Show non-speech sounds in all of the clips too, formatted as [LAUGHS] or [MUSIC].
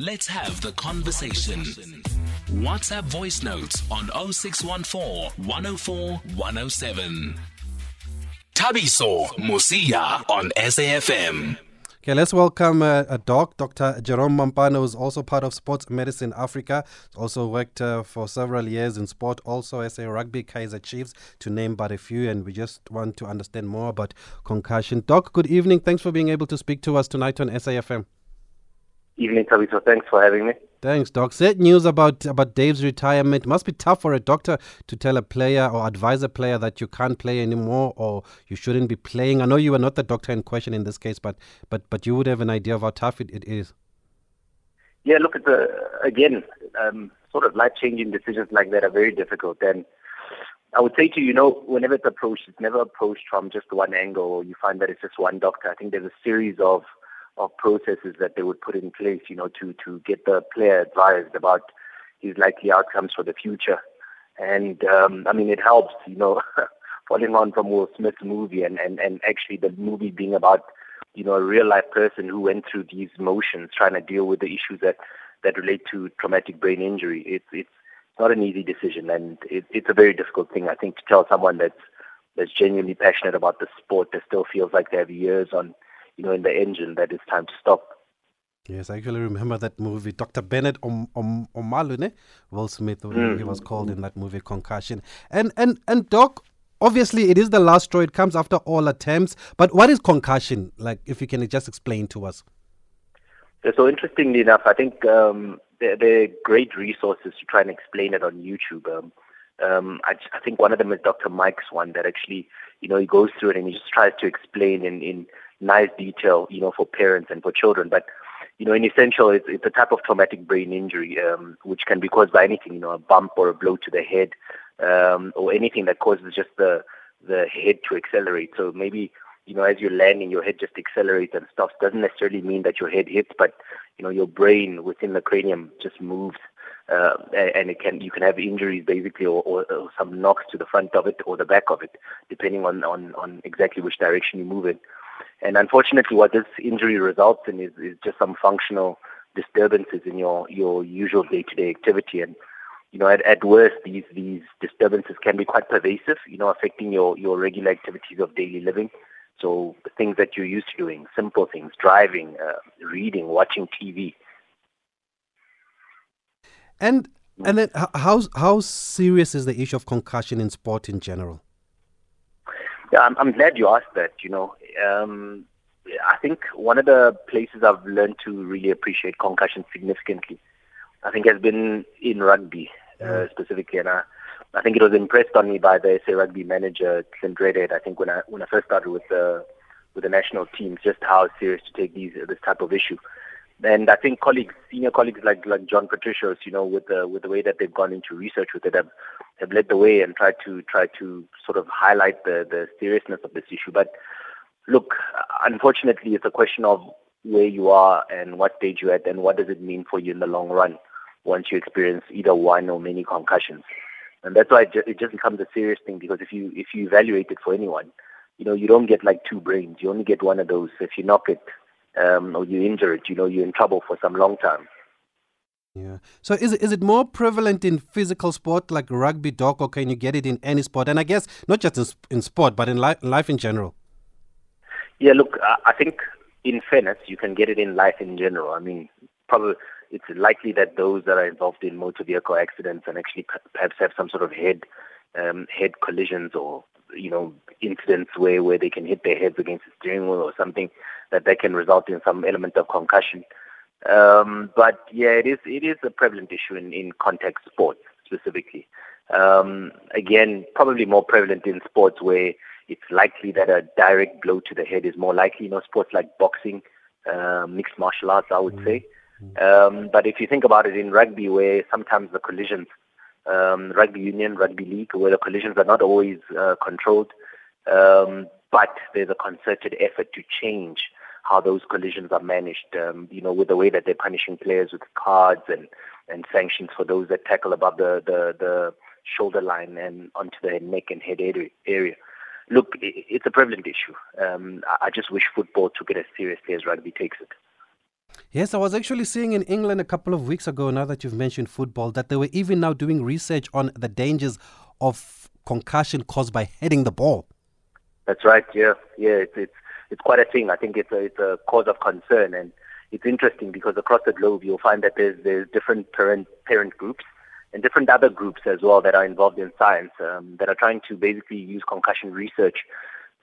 Let's have the conversation. WhatsApp voice notes on 0614 104 107. Thabiso Mosia on SAFM. Okay, let's welcome uh, a doc, Dr. Jerome Mampane, who's also part of Sports Medicine Africa. He's also worked uh, for several years in sport, also as a rugby Kaizer Chiefs, to name but a few. And we just want to understand more about concussion. Doc, good evening. Thanks for being able to speak to us tonight on SAFM. Evening, Tabitha. Thanks for having me. Thanks, Doc. Sad news about, about Dave's retirement. Must be tough for a doctor to tell a player or advise a player that you can't play anymore or you shouldn't be playing. I know you are not the doctor in question in this case, but but but you would have an idea of how tough it, it is. Yeah, look at the again, um, sort of life changing decisions like that are very difficult. And I would say to you, you know, whenever it's approached, it's never approached from just one angle or you find that it's just one doctor. I think there's a series of of processes that they would put in place, you know, to to get the player advised about his likely outcomes for the future. And um, I mean, it helps, you know, [LAUGHS] following on from Will Smith's movie, and and and actually the movie being about, you know, a real life person who went through these motions, trying to deal with the issues that that relate to traumatic brain injury. It's it's not an easy decision, and it, it's a very difficult thing, I think, to tell someone that's that's genuinely passionate about the sport that still feels like they have years on you know, in the engine that it's time to stop. Yes, I actually remember that movie. Dr. Bennett Om- Om- Omalu, Will Smith, mm. he was called in that movie, Concussion. And, and, and Doc, obviously it is the last straw. It comes after all attempts. But what is concussion? Like, if you can just explain to us. So interestingly enough, I think um, there, there, are great resources to try and explain it on YouTube. Um, um, I, I, think one of them is Dr. Mike's one that actually, you know, he goes through it and he just tries to explain in, in nice detail, you know, for parents and for children. But you know, in essential, it's, it's a type of traumatic brain injury um, which can be caused by anything, you know, a bump or a blow to the head, um, or anything that causes just the the head to accelerate. So maybe you know, as you're landing, your head just accelerates and stops. Doesn't necessarily mean that your head hits, but you know, your brain within the cranium just moves, uh, and it can you can have injuries basically, or, or, or some knocks to the front of it or the back of it, depending on on on exactly which direction you move in. And unfortunately, what this injury results in is, is just some functional disturbances in your, your usual day-to-day activity. And, you know, at, at worst, these, these disturbances can be quite pervasive, you know, affecting your, your regular activities of daily living. So things that you're used to doing, simple things, driving, uh, reading, watching TV. And and then how how serious is the issue of concussion in sport in general? Yeah, I'm, I'm glad you asked that. You know, um, I think one of the places I've learned to really appreciate concussion significantly, I think, has been in rugby uh, mm. specifically, and I, I think it was impressed on me by the SA rugby manager Clint Readhead. I think when I when I first started with the with the national team, just how serious to take these this type of issue. And I think colleagues, senior colleagues like like Jon Patricios, you know, with the with the way that they've gone into research with it, have, have led the way and tried to try to sort of highlight the the seriousness of this issue. But look, unfortunately, it's a question of where you are and what stage you're at, and what does it mean for you in the long run once you experience either one or many concussions. And that's why it just becomes a serious thing because if you if you evaluate it for anyone, you know, you don't get like two brains. You only get one of those. If you knock it um, or you injure it, you know, you're in trouble for some long time. Yeah. So is it, is it more prevalent in physical sport like rugby, doc, or can you get it in any sport? And I guess not just in, in sport, but in li- life in general. Yeah, look, I think in fairness, you can get it in life in general. I mean, probably it's likely that those that are involved in motor vehicle accidents and actually perhaps have some sort of head um, head collisions or you know incidents where where they can hit their heads against the steering wheel or something that that can result in some element of concussion. Um, but yeah, it is it is a prevalent issue in, in contact sports specifically. Um, again, probably more prevalent in sports where it's likely that a direct blow to the head is more likely. You know, sports like boxing, uh, mixed martial arts, I would mm-hmm. say. Um, but if you think about it in rugby, where sometimes the collisions, um, rugby union, rugby league, where the collisions are not always uh, controlled, um, but there's a concerted effort to change how those collisions are managed. Um, you know, with the way that they're punishing players with cards and and sanctions for those that tackle above the the, the shoulder line and onto the neck and head area look, it's a prevalent issue. Um, I just wish football took it as seriously as rugby takes it. Yes, I was actually seeing in England a couple of weeks ago, now that you've mentioned football, that they were even now doing research on the dangers of concussion caused by hitting the ball. That's right. Yeah, yeah. It's it's it's quite a thing. I think it's a it's a cause of concern, and it's interesting because across the globe you'll find that there's there's different parent parent groups and different other groups as well that are involved in science um, that are trying to basically use concussion research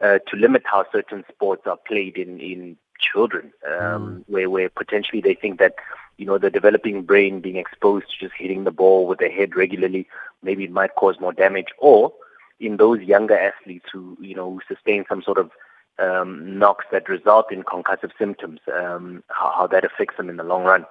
uh, to limit how certain sports are played in in children, um, mm. where where potentially they think that you know the developing brain being exposed to just hitting the ball with the head regularly, maybe it might cause more damage, or in those younger athletes who you know who sustain some sort of um, knocks that result in concussive symptoms, um, how, how that affects them in the long run.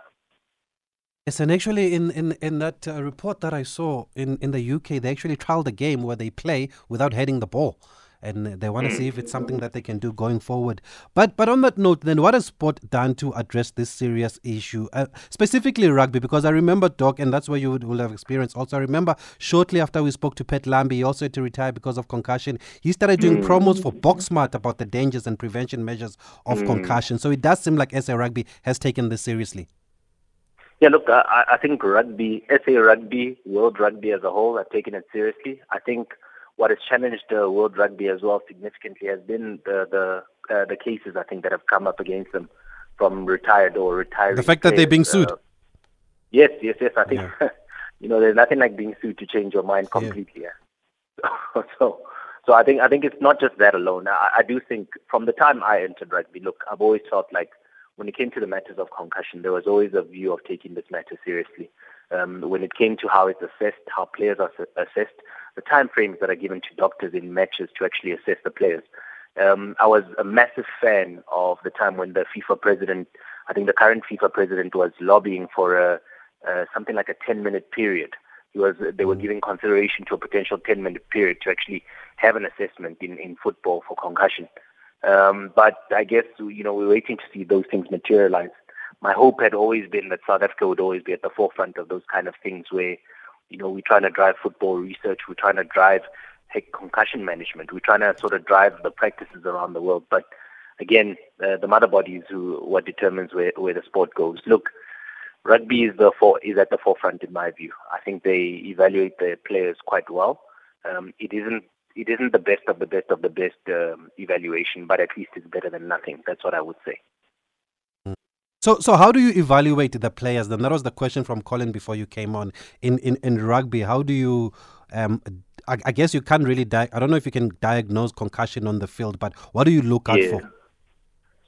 Yes, and actually, in in in that uh, report that I saw in in the UK, they actually trialed a game where they play without heading the ball and they want to see if it's something that they can do going forward. But but on that note, then what has sport done to address this serious issue, uh, specifically rugby? Because I remember Doc, and that's where you would, will have experience. Also, I remember shortly after we spoke to Pat Lambie, he also had to retire because of concussion. He started doing mm. promos for Boxmart about the dangers and prevention measures of mm. concussion. So it does seem like SA Rugby has taken this seriously. Yeah, look, I, I think rugby, SA Rugby, world rugby as a whole, have taken it seriously. I think what has challenged uh, world rugby as well significantly has been the the uh, the cases I think that have come up against them from retired or retired. The fact that they're being sued. Uh, yes, yes, yes. I think yeah. [LAUGHS] you know there's nothing like being sued to change your mind completely. Yeah. yeah. [LAUGHS] so, so I think I think it's not just that alone. I, I do think from the time I entered rugby, look, I've always felt like when it came to the matters of concussion, there was always a view of taking this matter seriously. Um, when it came to how it's assessed, how players are assessed, the time frames that are given to doctors in matches to actually assess the players. Um, I was a massive fan of the time when the FIFA president, I think the current FIFA president, was lobbying for a, uh, something like a 10-minute period. He was, they were mm. giving consideration to a potential 10-minute period to actually have an assessment in, in football for concussion. Um, but I guess you know we're waiting to see those things materialize. My hope had always been that South Africa would always be at the forefront of those kind of things, where you know, we're trying to drive football research. We're trying to drive heck, concussion management. We're trying to sort of drive the practices around the world. But again, uh, the mother body is who, what determines where, where the sport goes. Look, rugby is the for, is at the forefront in my view. I think they evaluate their players quite well. Um, it isn't it isn't the best of the best of the best um, evaluation, but at least it's better than nothing. That's what I would say. So, so how do you evaluate the players? Then that was the question from Colin before you came on. In in, in rugby, how do you? Um, I, I guess you can't really. Di- I don't know if you can diagnose concussion on the field, but what do you look out yeah. for?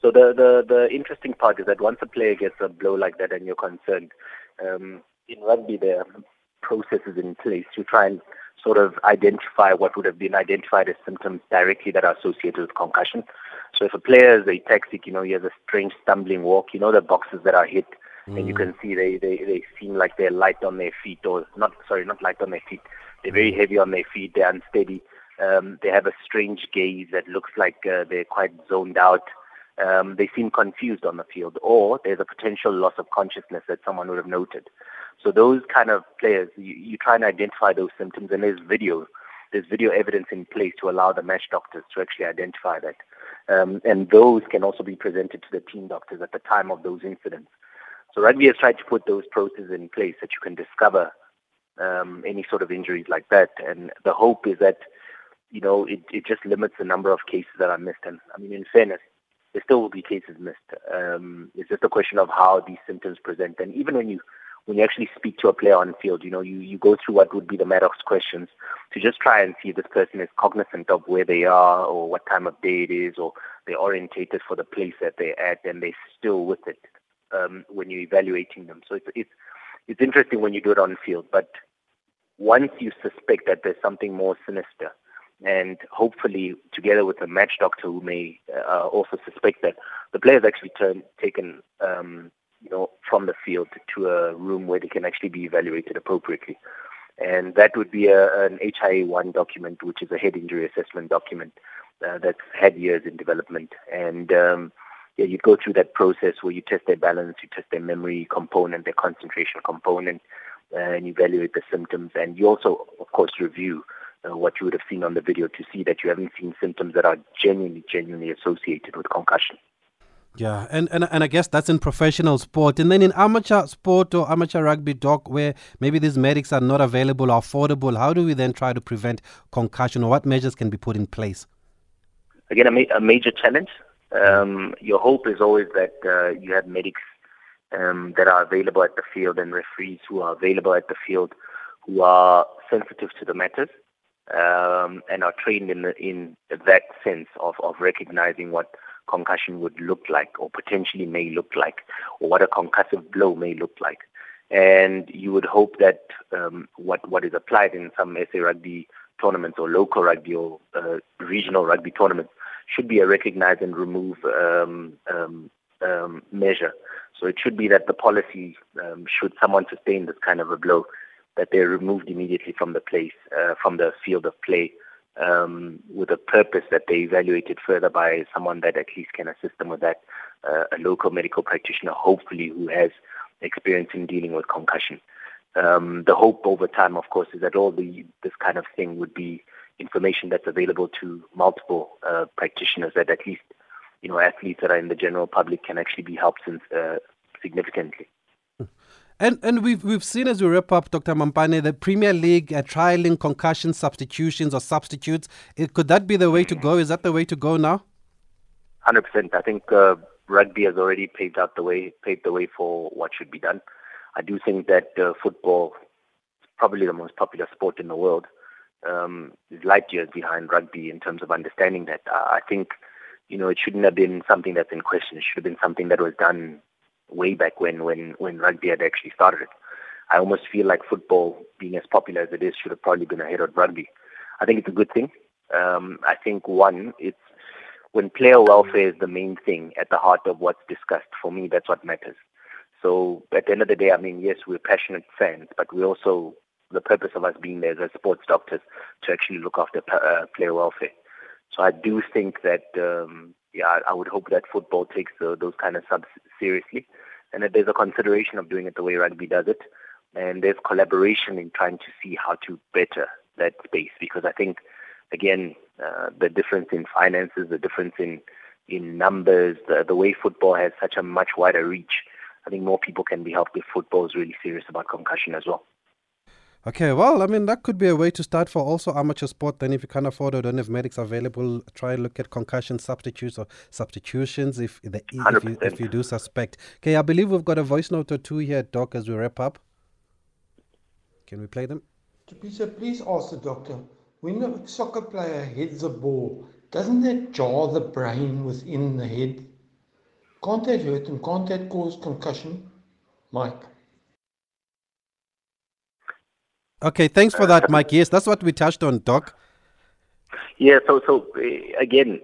So the, the the interesting part is that once a player gets a blow like that and you're concerned, um, in rugby there are processes in place to try and sort of identify what would have been identified as symptoms directly that are associated with concussion. So if a player is ataxic, you know, he has a strange stumbling walk, you know, the boxes that are hit, mm. and you mm. can see they, they, they seem like they're light on their feet, or not, sorry, not light on their feet. They're very mm. heavy on their feet, they're unsteady. Um, they have a strange gaze that looks like uh, they're quite zoned out. Um, they seem confused on the field, or there's a potential loss of consciousness that someone would have noted. So those kind of players, you, you try and identify those symptoms, and there's video, there's video evidence in place to allow the match doctors to actually identify that. Um, and those can also be presented to the team doctors at the time of those incidents. So rugby has tried to put those processes in place that you can discover um, any sort of injuries like that. And the hope is that, you know, it, it just limits the number of cases that are missed. And I mean, in fairness, there still will be cases missed. Um, it's just a question of how these symptoms present. And even when you when you actually speak to a player on field, you know, you, you go through what would be the Maddocks questions to just try and see if this person is cognizant of where they are or what time of day it is or they're orientated for the place that they're at and they're still with it um, when you're evaluating them. So it's, it's, it's interesting when you do it on field, but once you suspect that there's something more sinister, and hopefully together with a match doctor who may uh, also suspect that the player has actually turned, taken um, you know, from the field to a room where they can actually be evaluated appropriately. And that would be a, an HIA-1 document, which is a head injury assessment document uh, that's had years in development. And um, yeah, you go through that process where you test their balance, you test their memory component, their concentration component, uh, and evaluate the symptoms. And you also, of course, review uh, what you would have seen on the video to see that you haven't seen symptoms that are genuinely, genuinely associated with concussion. Yeah, and, and and I guess that's in professional sport. And then in amateur sport or amateur rugby, doc, where maybe these medics are not available or affordable, how do we then try to prevent concussion or what measures can be put in place? Again, a, ma- a major challenge. Um, your hope is always that uh, you have medics um, that are available at the field and referees who are available at the field who are sensitive to the matters um, and are trained in, the, in that sense of, of recognizing what concussion would look like or potentially may look like or what a concussive blow may look like. And you would hope that um, what, what is applied in some SA rugby tournaments or local rugby or uh, regional rugby tournaments should be a recognize and remove um, um, um, measure. So it should be that the policy, um, should someone sustain this kind of a blow, that they're removed immediately from the place, uh, from the field of play, um, with a purpose that they evaluated further by someone that at least can assist them with that, uh, a local medical practitioner, hopefully who has experience in dealing with concussion. Um, the hope over time, of course, is that all the this kind of thing would be information that's available to multiple uh, practitioners that at least you know athletes that are in the general public can actually be helped uh, significantly. And and we've we've seen as we wrap up, Dr. Mampane, the Premier League uh, trialing concussion substitutions or substitutes. It, could that be the way to go? Is that the way to go now? Hundred percent. I think uh, rugby has already paved out the way, paved the way for what should be done. I do think that uh, football is probably the most popular sport in the world. Um, is light years behind rugby in terms of understanding that. Uh, I think you know it shouldn't have been something that's in question. It should have been something that was done way back when, when, when rugby had actually started. it. I almost feel like football, being as popular as it is, should have probably been ahead of rugby. I think it's a good thing. Um, I think one, it's when player welfare is the main thing at the heart of what's discussed. For me, that's what matters. So at the end of the day, I mean, yes, we're passionate fans, but we also the purpose of us being there as sports doctors to actually look after uh, player welfare. So I do think that um, yeah, I would hope that football takes uh, those kind of subs seriously, and that there's a consideration of doing it the way rugby does it, and there's collaboration in trying to see how to better that space. Because I think, again, uh, the difference in finances, the difference in in numbers, the, the way football has such a much wider reach. I think more people can be helped if football is really serious about concussion as well. Okay, well, I mean, that could be a way to start for also amateur sport. Then, if you can't afford it, don't have medics available, try and look at concussion substitutes or substitutions if, the, if, you, if you do suspect. Okay, I believe we've got a voice note or two here, Doc, as we wrap up. Can we play them? Peter, please ask the doctor when a soccer player heads a ball, doesn't that jar the brain within the head? Can't that hurt and can't that cause concussion? Mike. Okay, thanks for that, Mike. Yes, that's what we touched on, Doc. Yeah, so so eh, again,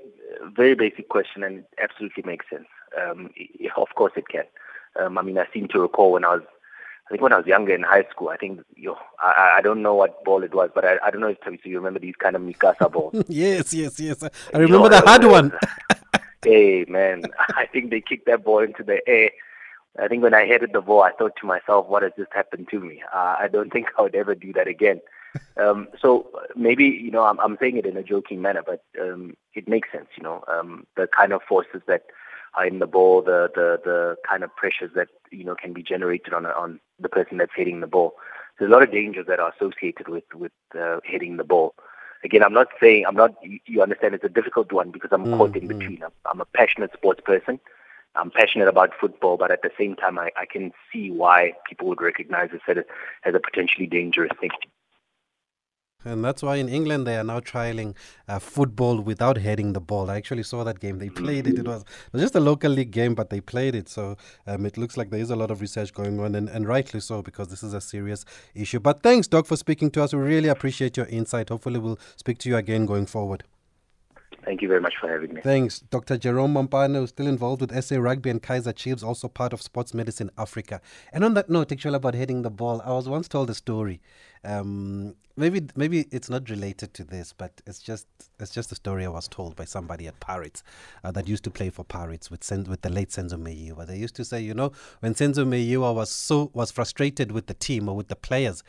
very basic question, and it absolutely makes sense. Um, of course, it can. Um, I mean, I seem to recall when I was, I think when I was younger in high school. I think you, know, I, I don't know what ball it was, but I, I don't know if so you remember these kind of Mikasa balls. [LAUGHS] yes, yes, yes. I remember the hard one. [LAUGHS] hey man, [LAUGHS] I think they kicked that ball into the air I think when I headed the ball, I thought to myself, what has just happened to me? Uh, I don't [LAUGHS] think I would ever do that again. [LAUGHS] Um, so maybe, you know, I'm, I'm saying it in a joking manner, but um, it makes sense, you know, um, the kind of forces that are in the ball, the, the, the kind of pressures that, you know, can be generated on, on the person that's hitting the ball. There's a lot of dangers that are associated with, with uh, hitting the ball. Again, I'm not saying, I'm not, you, understand it's a difficult one because I'm mm, caught in mm. between. I'm, I'm a passionate sports person. I'm passionate about football, but at the same time, I, I can see why people would recognize this as a, as a potentially dangerous thing. And that's why in England they are now trialing uh, football without heading the ball. I actually saw that game. They played it. It was, it was just a local league game, but they played it. So um, it looks like there is a lot of research going on, and, and rightly so, because this is a serious issue. But thanks, Doc, for speaking to us. We really appreciate your insight. Hopefully, we'll speak to you again going forward. Thank you very much for having me. Thanks. Dr. Jerome Mampane, still involved with SA Rugby and Kaizer Chiefs, also part of Sports Medicine Africa. And on that note, actually, about hitting the ball, I was once told a story. Um, maybe maybe it's not related to this, but it's just it's just a story I was told by somebody at Pirates uh, that used to play for Pirates with Sen- with the late Senzo Meyiwa. They used to say, you know, when Senzo Meyiwa was so was frustrated with the team or with the players,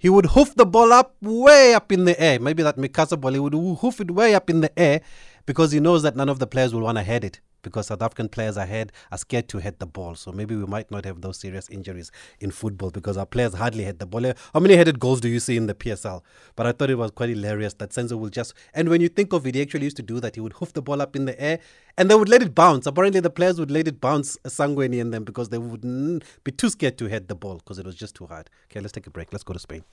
he would hoof the ball up way up in the air. Maybe that Mikasa ball, he would hoof it way up in the air because he knows that none of the players will want to head it. Because South African players ahead are scared to hit the ball. So maybe we might not have those serious injuries in football because our players hardly hit the ball. Eh, how many headed goals do you see in the PSL? But I thought it was quite hilarious that Senzo will just, and when you think of it, he actually used to do that. He would hoof the ball up in the air and they would let it bounce. Apparently, the players would let it bounce Sangweni in them because they would be too scared to hit the ball because it was just too hard. Okay, let's take a break. Let's go to Spain.